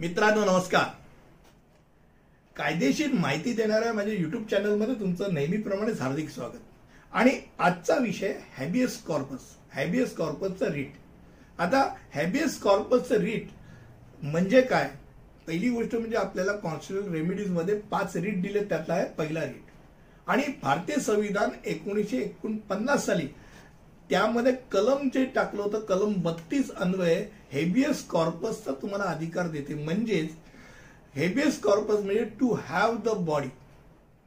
मित्रांनो नमस्कार. कायदेशीर माहिती देणाऱ्या माझ्या युट्यूब चॅनलमध्ये तुमचं नेहमीप्रमाणे हार्दिक स्वागत. आणि आजचा विषय हॅबियस कॉर्पस हॅबियस कॉर्पसचं रीट आता हॅबियस कॉर्पसचं रीट म्हणजे काय? पहिली गोष्ट म्हणजे आपल्याला कॉन्स्टिट्युशन रेमेडीजमध्ये पाच रीट दिले त्यातला आहे पहिला रीट आणि भारतीय संविधान एकोणीसशे एकोणपन्नास साली त्यामध्ये कलम जे टाकलं होतं कलम बत्तीस अन्वय हेबियस कॉर्पसचा तुम्हाला अधिकार देते. म्हणजेच हेबियस कॉर्पस म्हणजे टू हॅव द बॉडी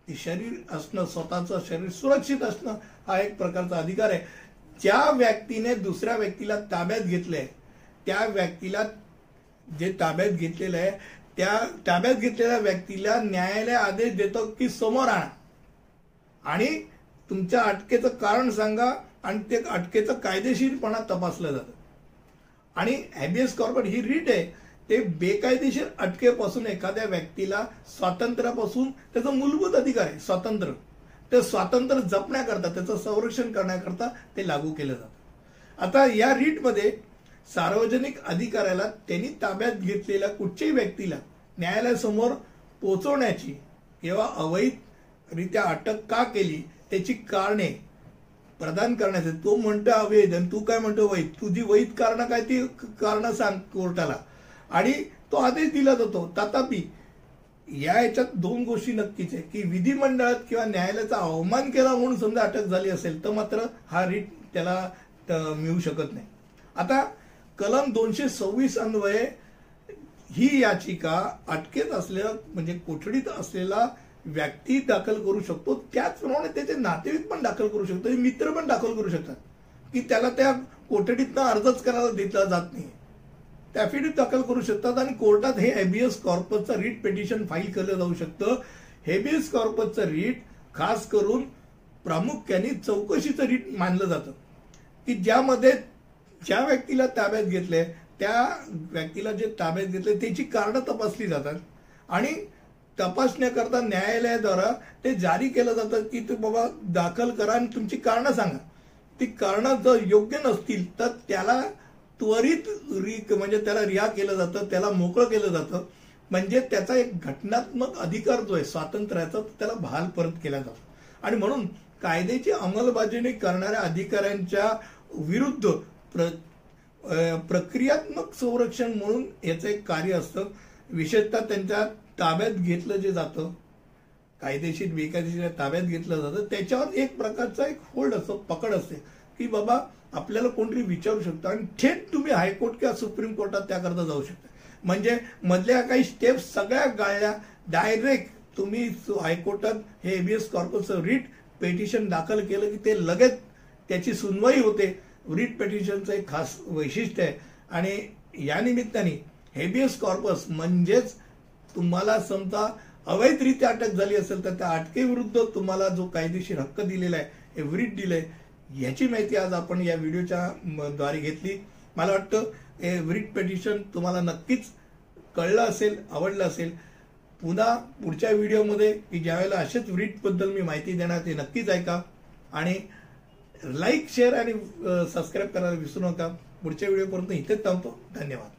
ते शरीर असणं स्वतःचं शरीर सुरक्षित असणं हा एक प्रकारचा अधिकार आहे. ज्या व्यक्तीने दुसऱ्या व्यक्तीला ताब्यात घेतलंय त्या व्यक्तीला जे ताब्यात घेतलेलं आहे त्या ताब्यात घेतलेल्या व्यक्तीला न्यायालय आदेश देतो की समोर आणा. आणि तुमच्या अटकेचं कारण सांगा आणि ते अटकेचं कायदेशीरपणा तपासलं जातं. आणि हॅबियस कॉर्पोरेट ही रीट आहे ते बेकायदेशीर अटकेपासून एखाद्या व्यक्तीला स्वातंत्र्यापासून त्याचा मूलभूत अधिकार आहे स्वातंत्र्य. ते स्वातंत्र्य जपण्याकरता त्याचं संरक्षण करण्याकरता ते लागू केलं जातं. आता या रीटमध्ये सार्वजनिक अधिकाऱ्याला त्यांनी ताब्यात घेतलेल्या कुठच्याही व्यक्तीला न्यायालयासमोर पोचवण्याची किंवा अवैधरित्या अटक का केली त्याची कारणे प्रदान करण्याचे. तो म्हणतो अवैध आणि तू काय म्हणतो वैध? तुझी वैध कारण काय ती कारण सांग कोर्टाला. आणि तो आदेश दिला जातो. तथापि या याच्यात दोन गोष्टी नक्कीच आहे की विधिमंडळात किंवा न्यायालयाचा अवमान केला म्हणून समजा अटक झाली असेल तर मात्र हा रिट त्याला मिळू शकत नाही. आता कलम दोनशे सव्वीस अन्वये ही याचिका अटकेत असलेला म्हणजे कोठडीत असलेला व्यक्ती दाखल करू शकतो त्याचप्रमाणे त्याचे नातेवाईक पण दाखल करू शकतो मित्र पण दाखल करू शकतात. की त्याला त्या कोठडीतनं अर्जच करायला दिला जात नाही. ऍफिडेव्हिट दाखल करू शकतात आणि कोर्टात हे हेबियस कॉर्पसचं रीट पिटिशन फाईल केलं जाऊ शकतं. हेबियस कॉर्पसचं रीट खास करून प्रामुख्याने चौकशीचं रीट मानलं जातं. की ज्यामध्ये ज्या व्यक्तीला ताब्यात घेतले त्या व्यक्तीला जे ताब्यात घेतले त्याची कारणं तपासली जातात. आणि तपासण्याकरता न्यायालयाद्वारा ते जारी केलं जातं की तू बाबा दाखल करा आणि तुमची कारणं सांगा. ती कारणं जर योग्य नसतील तर त्याला त्वरित रि म्हणजे त्याला रिहा केलं जातं त्याला मोकळं केलं जातं. म्हणजे त्याचा एक घटनात्मक अधिकार जो आहे स्वातंत्र्याचा त्याला बहाल परत केला जातो. आणि म्हणून कायद्याची अंमलबजावणी करणाऱ्या अधिकाऱ्यांच्या विरुद्ध प्र प्रक्रियात्मक संरक्षण म्हणून याचं एक कार्य असतं. विशेषतः त्यांच्या ताब्यात घेतलं जे जातं कायदेशीर बेकायदेशीर ताब्यात घेतलं जातं त्याच्यावर एक प्रकारचा एक होल्ड असतो पकड असते की बाबा आपल्याला कोणतरी विचारू शकतं आणि थेट तुम्ही हायकोर्ट किंवा सुप्रीम कोर्टात त्याकरता जाऊ शकता. म्हणजे मधल्या काही स्टेप्स सगळ्या गाळल्या डायरेक्ट तुम्ही हायकोर्टात हे एबीएस कॉर्पोरेशन रीट पेटिशन दाखल केलं की ते लगेच त्याची सुनवाई होते. रीट पेटिशनचं एक खास वैशिष्ट्य आहे. आणि या निमित्ताने हेबियस कॉर्पस म्हणजेच तुम्हाला समजा अवैधरित्या अटक झाली असेल तर त्या अटकेविरुद्ध तुम्हाला जो कायदेशीर हक्क दिलेला आहे हे रीट दिलंय याची माहिती आज आपण या व्हिडिओच्या द्वारे घेतली. मला वाटतं हे व्रीट पेटिशन तुम्हाला नक्कीच कळलं असेल आवडलं असेल. पुन्हा पुढच्या व्हिडिओमध्ये की ज्यावेळेला असेच व्रीटबद्दल मी माहिती देणार ते नक्कीच ऐका. आणि लाईक शेअर आणि सबस्क्राईब करायला विसरू नका. पुढच्या व्हिडिओपर्यंत इथेच थांबतो. धन्यवाद.